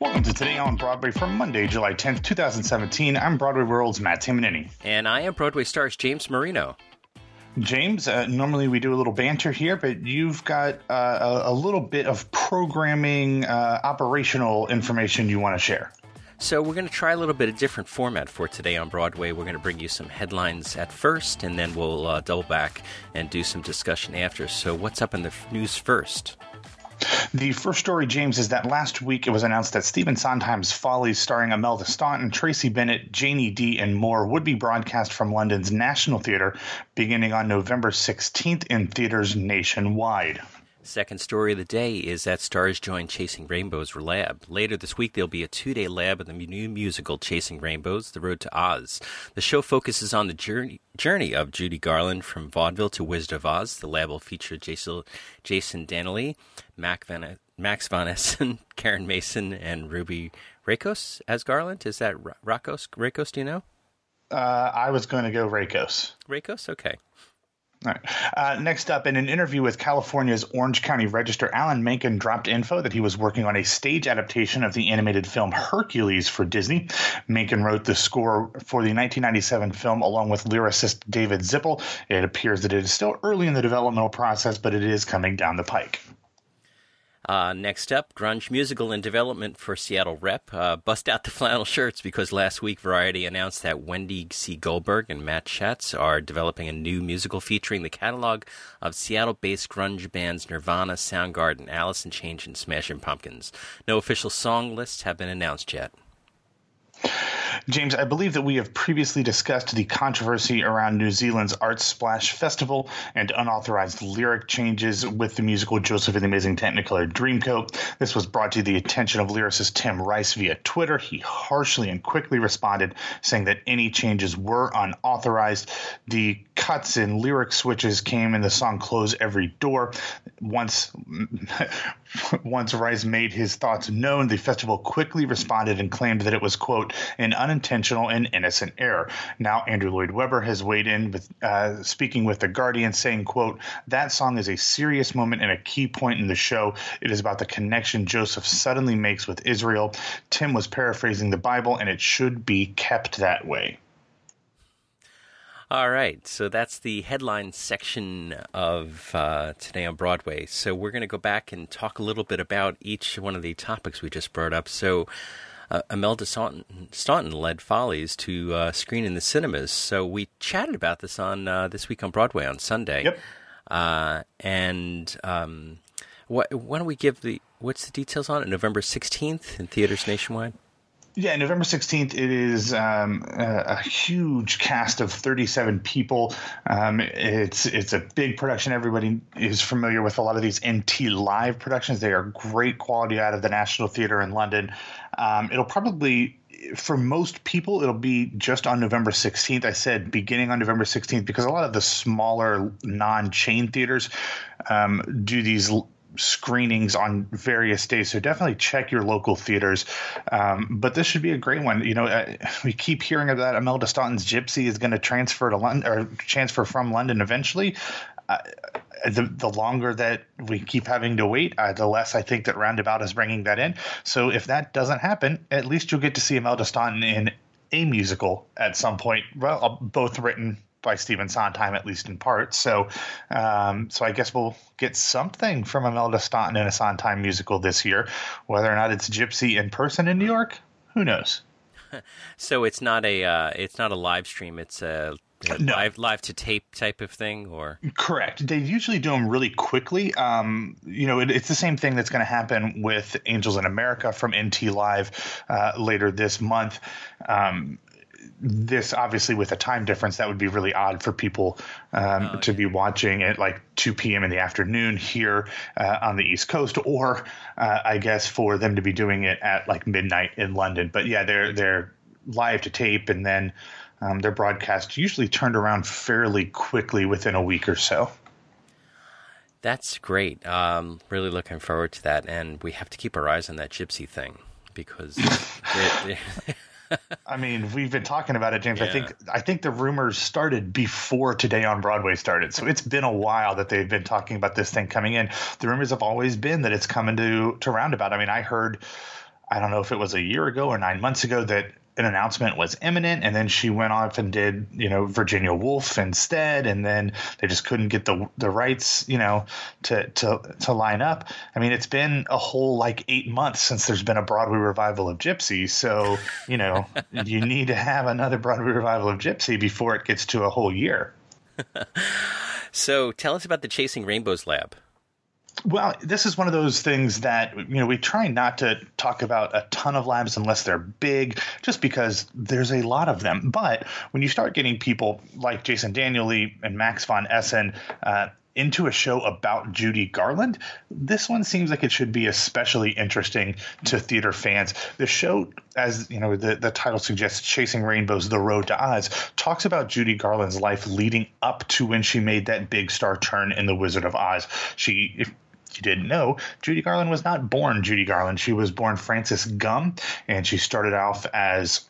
Welcome to Today on Broadway for Monday, July 10th, 2017. I'm Broadway World's Matt Tamanini. And I am Broadway Stars James Marino. James, uh, normally we do a little banter here, but you've got uh, a, a, little bit of programming, uh, operational information you want to share. So, we're going to try a little bit of different format for today on Broadway. We're going to bring you some headlines at first, and then we'll uh, double back and do some discussion after. So, what's up in the news first? The first story, James, is that last week it was announced that Stephen Sondheim's Follies, starring Imelda Staunton, Tracie Bennett, Janie Dee, and more, would be broadcast from London's National Theatre beginning on November 16th in theaters nationwide. Second story of the day is that stars join Chasing Rainbows lab. Later this week, there'll be a two day lab of the new musical Chasing Rainbows, The Road to Oz. The show focuses on the journey, journey of Judy Garland from vaudeville to Wizard of Oz. The lab will feature Jason, Jason Danieley, Mac Van, Max Von Essen, Karen Mason, and Ruby Rakos as Garland. Is that Rakos? Rakos, do you know? Uh, I was going to go Rakos. Rakos? Okay. All right. Uh, next up, in an interview with California's Orange County Register, Alan Menken dropped info that he was working on a stage adaptation of the animated film Hercules for Disney. Menken wrote the score for the 1997 film along with lyricist David Zippel. It appears that it is still early in the developmental process, but it is coming down the pike. Uh, next up, grunge musical in development for Seattle Rep. Uh, bust out the flannel shirts because last week Variety announced that Wendy C. Goldberg and Matt Schatz are developing a new musical featuring the catalog of Seattle-based grunge bands Nirvana, Soundgarden, Alice in Chains, and Smashing Pumpkins. No official song lists have been announced yet. James, I believe that we have previously discussed the controversy around New Zealand's Arts Splash Festival and unauthorized lyric changes with the musical Joseph and the Amazing Technicolor Dreamcoat. This was brought to the attention of lyricist Tim Rice via Twitter. He harshly and quickly responded, saying that any changes were unauthorized. The cuts and lyric switches came in the song Close Every Door. Once, once Rice made his thoughts known, the festival quickly responded and claimed that it was, quote, an unintentional and innocent error. Now Andrew Lloyd Webber has weighed in with uh, speaking with the Guardian, saying, "quote That song is a serious moment and a key point in the show. It is about the connection Joseph suddenly makes with Israel. Tim was paraphrasing the Bible, and it should be kept that way." All right, so that's the headline section of uh, Today on Broadway. So we're going to go back and talk a little bit about each one of the topics we just brought up. So uh, Imelda Staunton, Staunton, led Follies to uh, screen in the cinemas. So we chatted about this on uh, this week on Broadway on Sunday. Yep. Uh, and um, why don't we give the what's the details on it? November sixteenth in theaters nationwide. Yeah, November 16th, it is um, a, a, huge cast of 37 people. Um, it's it's a big production. Everybody is familiar with a lot of these NT Live productions. They are great quality out of the National Theatre in London. Um, it'll probably for most people, it'll be just on November 16th. I said beginning on November 16th because a lot of the smaller non chain theaters um, do these screenings on various days. So definitely check your local theaters. Um, but this should be a great one. You know, uh, we keep hearing about Imelda Staunton's Gypsy is going to transfer to London or transfer from London eventually. Uh, the, the longer that we keep having to wait, uh, the less I think that Roundabout is bringing that in. So if that doesn't happen, at least you'll get to see Imelda Staunton in a musical at some point. Well, both written by Stephen Sondheim, at least in part. So, um, so I guess we'll get something from Imelda Staunton in a Sondheim musical this year. Whether or not it's Gypsy in person in New York, who knows? so it's not a uh, it's not a live stream. It's a no. live live to tape type of thing, or correct. They usually do them really quickly. Um, you know, it, it's the same thing that's going to happen with Angels in America from NT Live uh, later this month. Um, this obviously with a time difference that would be really odd for people um, oh, to be watching at like 2 p.m. in the afternoon here uh, on the East Coast, or uh, I guess for them to be doing it at like midnight in London. But yeah, they're they're live to tape, and then um, their broadcast usually turned around fairly quickly within a week or so. That's great. Um, really looking forward to that, and we have to keep our eyes on that gypsy thing because. it, it I mean, we've been talking about it, James. Yeah. I think I think the rumors started before Today on Broadway started, so it's been a while that they've been talking about this thing coming in. The rumors have always been that it's coming to to Roundabout. I mean, I heard I don't know if it was a year ago or nine months ago that an announcement was imminent and then she went off and did you know Virginia Woolf instead and then they just couldn't get the the rights you know to to to line up. I mean it's been a whole like 8 months since there's been a Broadway revival of Gypsy so you know you need to have another Broadway revival of Gypsy before it gets to a whole year. So tell us about the Chasing Rainbows lab well, this is one of those things that you know we try not to talk about a ton of labs unless they're big, just because there's a lot of them. But when you start getting people like Jason Danieley and Max von Essen uh, into a show about Judy Garland, this one seems like it should be especially interesting to theater fans. The show, as you know, the, the title suggests, Chasing Rainbows, The Road to Oz, talks about Judy Garland's life leading up to when she made that big star turn in The Wizard of Oz. She, you didn't know, Judy Garland was not born Judy Garland. She was born Frances Gum, and she started off as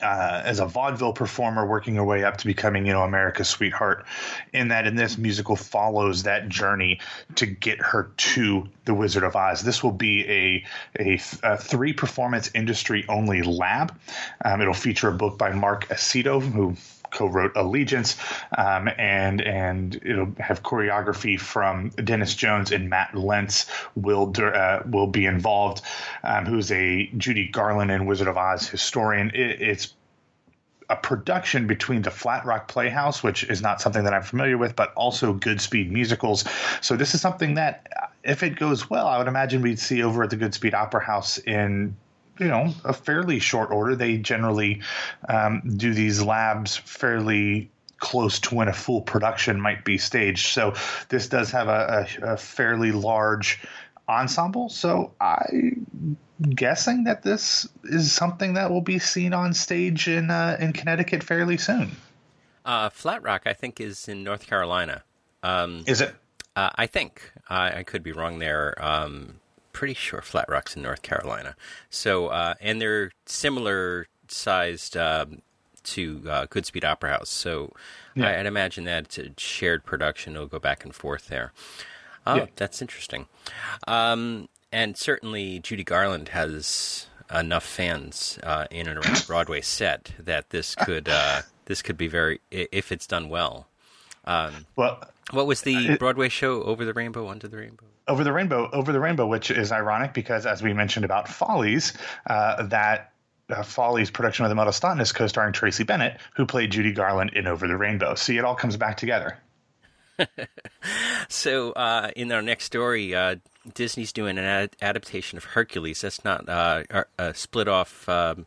uh, as a vaudeville performer, working her way up to becoming, you know, America's sweetheart. In that, in this musical, follows that journey to get her to the Wizard of Oz. This will be a a, a three performance industry only lab. Um, it'll feature a book by Marc Acito, who co-wrote Allegiance, um, and and it'll have choreography from Dennis Jones and Matt Lentz will uh, will be involved, um, who's a Judy Garland and Wizard of Oz historian. It, it's a production between the Flat Rock Playhouse, which is not something that I'm familiar with, but also Goodspeed Musicals. So this is something that, if it goes well, I would imagine we'd see over at the Goodspeed Opera House in you know a fairly short order. They generally um, do these labs fairly close to when a full production might be staged. So this does have a, a, a fairly large ensemble. So I'm guessing that this is something that will be seen on stage in uh, in Connecticut fairly soon. Uh, Flat Rock, I think, is in North Carolina. Um, is it? Uh, I think I, I, could be wrong there. Um, pretty sure Flat Rock's in North Carolina. So, uh, and they're similar sized um, to uh, Goodspeed Opera House. So, yeah. I, would imagine that it's a shared production. It'll go back and forth there. Oh, yeah. that's interesting. Um, and certainly, Judy Garland has enough fans uh, in and around Broadway set that this could uh, this could be very if it's done well. Um, well, what was the it, Broadway show Over the Rainbow, Under the Rainbow? Over the Rainbow, Over the Rainbow, which is ironic because, as we mentioned about Follies, uh, that uh, Follies production of the Model is co-starring Tracie Bennett, who played Judy Garland in Over the Rainbow. See, it all comes back together. so, uh, in our next story, uh, Disney's doing an ad- adaptation of Hercules. That's not uh, a split off um,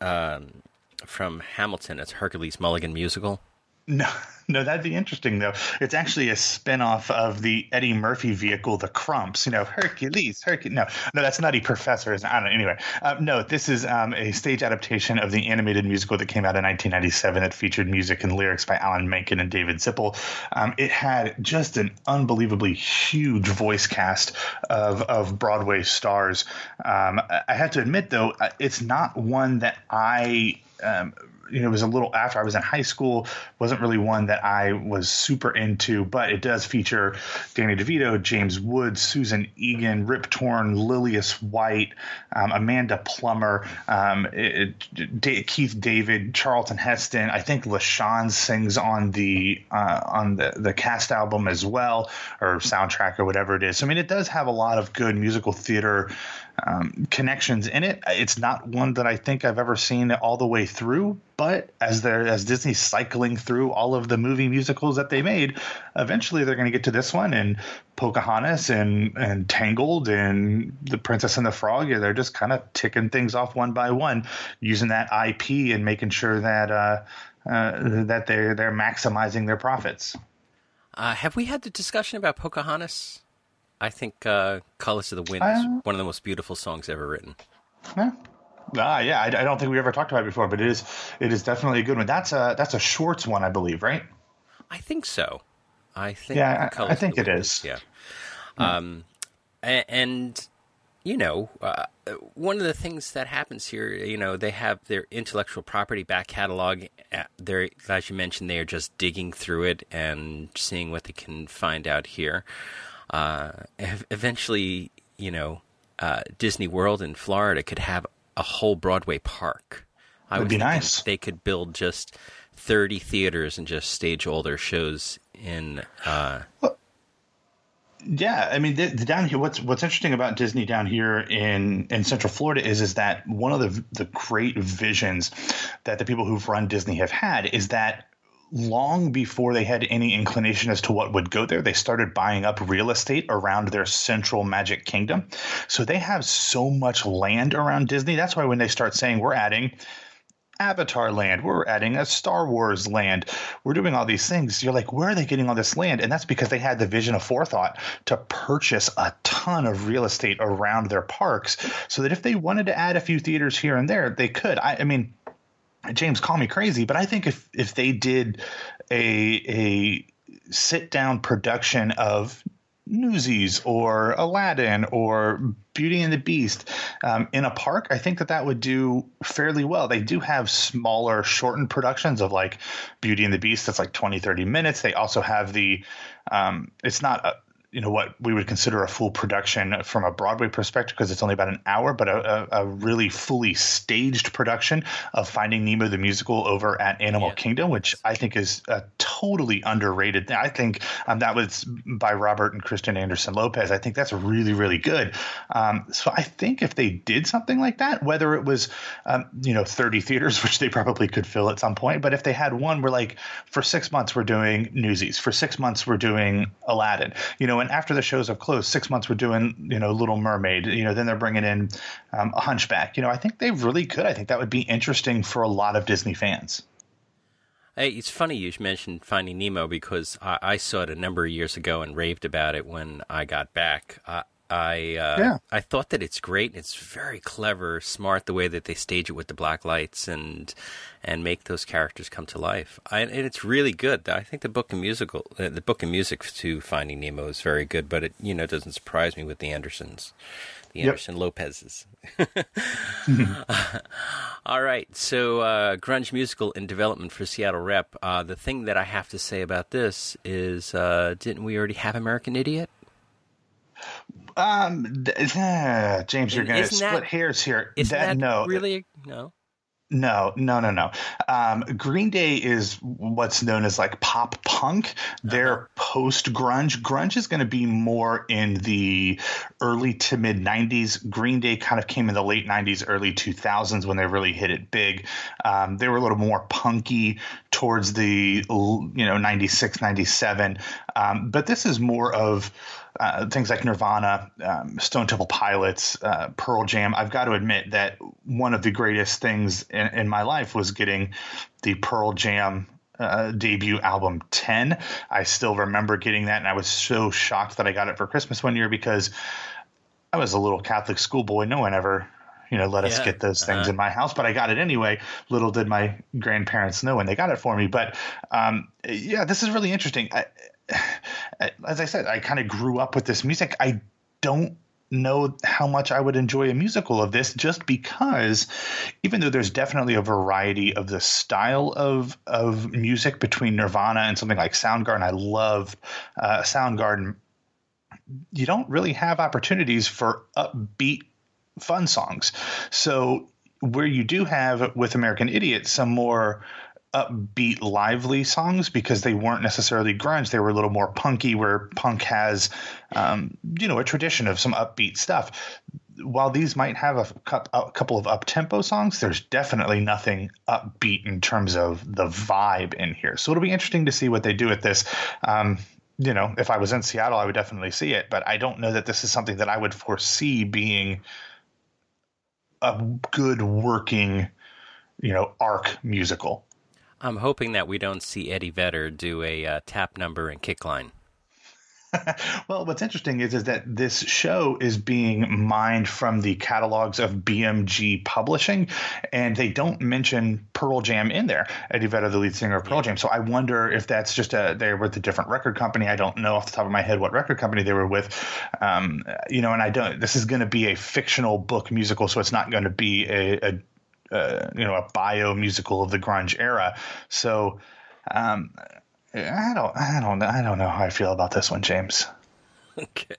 um, from Hamilton. It's Hercules Mulligan musical. No, no, that'd be interesting though. It's actually a spinoff of the Eddie Murphy vehicle, the Klumps. You know, Hercules, Hercules. No, no, that's Nutty Professor. I don't know. Anyway, uh, no, this is um, a stage adaptation of the animated musical that came out in 1997 that featured music and lyrics by Alan Menken and David Zippel. Um, it had just an unbelievably huge voice cast of of Broadway stars. Um, I have to admit though, uh, it's not one that I um, you know, it was a little after I was in high school. wasn't really one that I was super into, but it does feature Danny DeVito, James Woods, Susan Egan, Rip Torn, Lillias White, um, Amanda Plummer, um, it, it, Keith David, Charlton Heston. I think LaChanze sings on the uh, on the the cast album as well, or soundtrack or whatever it is. So I mean, it does have a lot of good musical theater um, connections in it. It's not one that I think I've ever seen all the way through, but as they're as Disney's cycling through all of the movie musicals that they made, eventually they're going to get to this one and Pocahontas and and Tangled and The Princess and the Frog. They're just kind of ticking things off one by one, using that IP and making sure that uh, uh, that they're they're maximizing their profits. Uh, have we had the discussion about Pocahontas? I think uh, "Colors of the Wind" is uh, one of the most beautiful songs ever written. Yeah. Ah, yeah. I, I, don't think we ever talked about it before, but it is it is definitely a good one. That's a that's a Schwartz one, I believe, right? I think so. I think. Yeah, I, I think it is. Yeah. Um, and, and you know, uh, one of the things that happens here, you know, they have their intellectual property back catalog. Uh, they're, as you mentioned, they are just digging through it and seeing what they can find out here uh, eventually, you know, uh, Disney World in Florida could have a whole Broadway park. I would be nice. They could build just thirty theaters and just stage all their shows in. Uh, well, yeah, I mean, the, the down here. What's what's interesting about Disney down here in in Central Florida is is that one of the the great visions that the people who've run Disney have had is that long before they had any inclination as to what would go there, they started buying up real estate around their central Magic Kingdom. So they have so much land around Disney. That's why when they start saying we're adding Avatar land. We're adding a Star Wars land. We're doing all these things. You're like, where are they getting all this land? And that's because they had the vision of forethought to purchase a ton of real estate around their parks so that if they wanted to add a few theaters here and there, they could. I, I mean, James, call me crazy, but I think if if they did a a sit down production of Newsies or Aladdin or Beauty and the Beast um, in a park, I think that that would do fairly well. They do have smaller, shortened productions of like Beauty and the Beast that's like 20, 30 minutes. They also have the, um, it's not a, you know what we would consider a full production from a Broadway perspective because it's only about an hour, but a, a, a, really fully staged production of Finding Nemo the musical over at Animal yeah. Kingdom, which I think is a totally underrated. I think um, that was by Robert and Kristen Anderson Lopez. I think that's really really good. Um, so I think if they did something like that, whether it was um, you know 30 theaters, which they probably could fill at some point, but if they had one we're like for six months we're doing Newsies, for six months we're doing Aladdin, you know after the shows have closed, six months we're doing, you know, Little Mermaid. You know, then they're bringing in um, a Hunchback. You know, I think they really could. I think that would be interesting for a lot of Disney fans. Hey, it's funny you mentioned Finding Nemo because I, I, saw it a number of years ago and raved about it when I got back. Uh, I uh, yeah. I thought that it's great. It's very clever, smart the way that they stage it with the black lights and and make those characters come to life. I, and it's really good. I think the book and musical, uh, the book and music to Finding Nemo is very good. But it you know doesn't surprise me with the Andersons, the Anderson yep. Lopez's. All right, so uh, grunge musical in development for Seattle Rep. Uh, the thing that I have to say about this is, uh, didn't we already have American Idiot? Um, uh, James, you're going to split that, hairs here. Is that, that no, really no. No, no, no, no. Um, Green Day is what's known as like pop punk. They're uh-huh. post grunge. Grunge is going to be more in the early to mid 90s. Green Day kind of came in the late 90s, early 2000s when they really hit it big. Um, they were a little more punky towards the, you know, 96, 97. Um, but this is more of uh, things like Nirvana, um, Stone Temple Pilots, uh, Pearl Jam. I've got to admit that one of the greatest things in, in my life was getting the Pearl Jam uh, debut album 10. I still remember getting that, and I was so shocked that I got it for Christmas one year because I was a little Catholic schoolboy. No one ever you know, let us get those things uh-huh. in my house, but I got it anyway. Little did my grandparents know when they got it for me. But um, yeah, this is really interesting. I, as I said, I kind of grew up with this music. I don't know how much I would enjoy a musical of this just because even though there's definitely a variety of the style of of music between Nirvana and something like Soundgarden I love uh, Soundgarden you don't really have opportunities for upbeat fun songs. So where you do have with American Idiot some more upbeat, lively songs because they weren't necessarily grunge. They were a little more punky, where punk has, um, you know, a tradition of some upbeat stuff. While these might have a, a couple of up tempo songs, there's definitely nothing upbeat in terms of the vibe in here. So it'll be interesting to see what they do with this. Um, you know, if I was in Seattle, I would definitely see it, but I don't know that this is something that I would foresee being a good working, you know, arc musical. I'm hoping that we don't see Eddie Vedder do a uh, tap number and kick line. well, what's interesting is is that this show is being mined from the catalogs of BMG Publishing, and they don't mention Pearl Jam in there. Eddie Vedder, the lead singer of Pearl. Jam. So I wonder if that's just a they were with a different record company. I don't know off the top of my head what record company they were with. Um, you know, and I don't. This is going to be a fictional book musical, so it's not going to be a, a uh, you know a bio musical of the grunge era. So um, I don't I don't I don't know how I feel about this one, James. okay.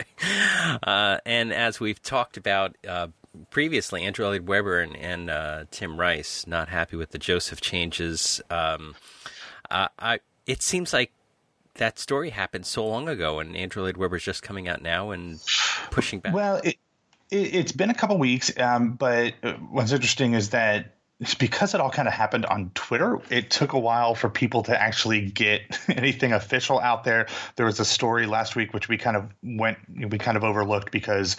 Uh, and as we've talked about uh, previously, Andrew Lloyd Webber and, and uh, Tim Rice not happy with the Joseph changes. Um, I, it seems like that story happened so long ago, and Andrew Lloyd Webber's just coming out now and pushing back. Well, it, it, has been a couple weeks, um, but what's interesting is that because it all kind of happened on Twitter, it took a while for people to actually get anything official out there. There was a story last week which we kind of went, we kind of overlooked because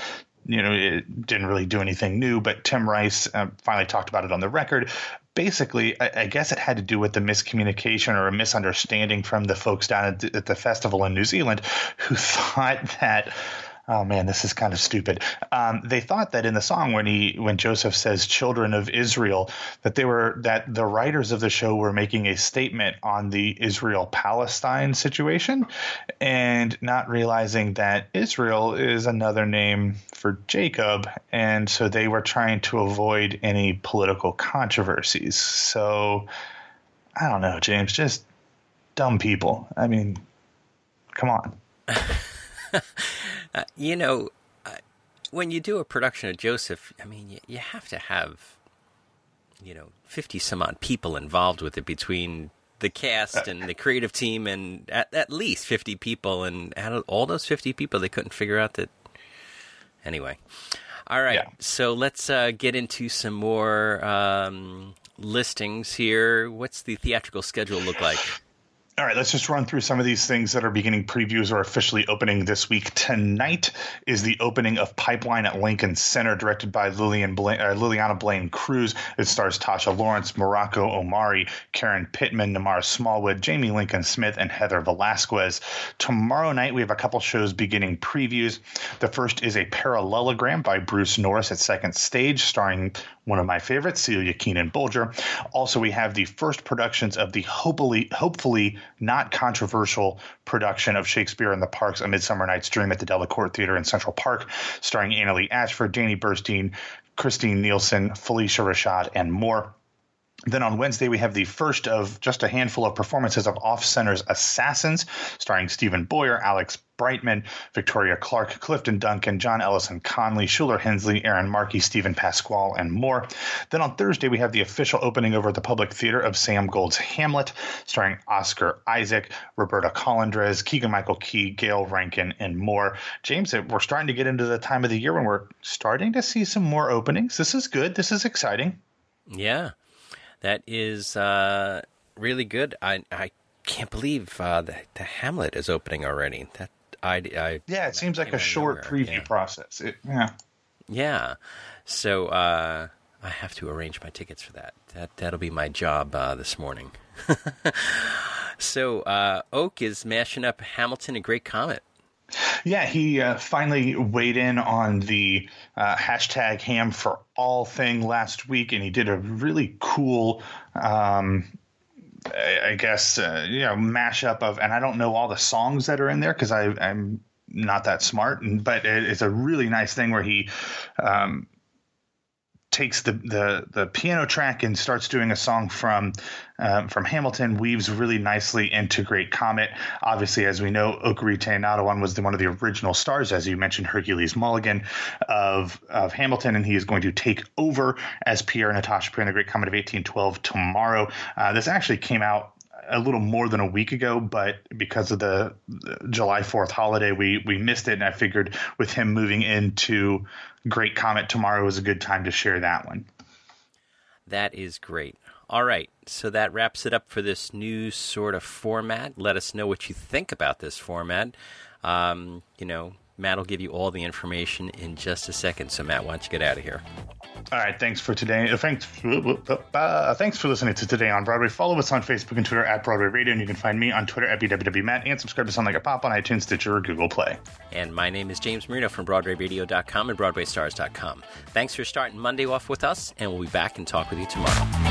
you know it didn't really do anything new. But Tim Rice uh, finally talked about it on the record. Basically, I, I, guess it had to do with the miscommunication or a misunderstanding from the folks down at the, at the festival in New Zealand who thought that oh man, this is kind of stupid. Um, they thought that in the song when he when Joseph says "children of Israel," that they were that the writers of the show were making a statement on the Israel Palestine situation, and not realizing that Israel is another name for Jacob, and so they were trying to avoid any political controversies. So I don't know, James, just dumb people. I mean, come on. Uh, you know, uh, when you do a production of Joseph, I mean, you, you have to have, you know, 50 some odd people involved with it between the cast and the creative team and at, at least 50 people. And out of all those 50 people, they couldn't figure out that. Anyway. All right. Yeah. So let's uh, get into some more um, listings here. What's the theatrical schedule look like? All right, let's just run through some of these things that are beginning previews or officially opening this week. Tonight is the opening of Pipeline at Lincoln Center, directed by Lillian Blaine, uh, Lileana Blain Cruz. It stars Tasha Lawrence, Morocco Omari, Karen Pittman, Namir Smallwood, Jamie Lincoln Smith, and Heather Velazquez. Tomorrow night, we have a couple shows beginning previews. The first is a parallelogram by Bruce Norris at Second Stage, starring one of my favorites, Celia Keenan Bolger. Also, we have the first productions of the hopefully, hopefully not controversial production of Shakespeare in the Parks: A Midsummer Night's Dream at the Delacorte Theater in Central Park, starring Annaleigh Ashford, Danny Burstein, Kristine Nielsen, Phylicia Rashad, and more. Then on Wednesday, we have the first of just a handful of performances of Off Center's Assassins, starring Steven Boyer, Alex Brightman, Victoria Clark, Clifton Duncan, John Ellison Conlee, Shuler Hensley, Erin Markey, Steven Pasquale, and more. Then on Thursday, we have the official opening over at the Public Theater of Sam Gold's Hamlet, starring Oscar Isaac, Roberta Colindrez, Keegan Michael Key, Gayle Rankin, and more. James, we're starting to get into the time of the year when we're starting to see some more openings. This is good. This is exciting. Yeah that is uh, really good. I I can't believe uh, the, the Hamlet is opening already. That I, I yeah, it seems like a short nowhere. preview yeah. process. It, yeah, yeah. So uh, I have to arrange my tickets for that. That that'll be my job uh, this morning. so uh, Oak is mashing up Hamilton and Great Comet. Yeah, he uh, finally weighed in on the uh, hashtag ham for all thing last week, and he did a really cool, um, I, guess, uh, you know, mashup of, and I don't know all the songs that are in there because I'm not that smart, and, but it, it's a really nice thing where he um, takes the, the the piano track and starts doing a song from um, from Hamilton, weaves really nicely into Great Comet. Obviously, as we know, Okieriete Onaodowan was the, one of the original stars, as you mentioned, Hercules Mulligan of of Hamilton, and he is going to take over as Pierre Natasha Pierre in the Great Comet of 1812 tomorrow. Uh, this actually came out a little more than a week ago, but because of the, July 4th holiday, we we missed it. And I figured with him moving into Great Comet tomorrow was a good time to share that one. That is great. All right, so that wraps it up for this new sort of format. Let us know what you think about this format. Um, you know, Matt will give you all the information in just a second. So, Matt, why don't you get out of here? All right. Thanks for today. Uh, thanks, uh, thanks for listening to Today on Broadway. Follow us on Facebook and Twitter at Broadway Radio, and you can find me on Twitter at BWWMatt and subscribe to Sound Like a Pop on iTunes, Stitcher, or Google Play. And my name is James Marino from BroadwayRadio.com and BroadwayStars.com. Thanks for starting Monday off with us, and we'll be back and talk with you tomorrow.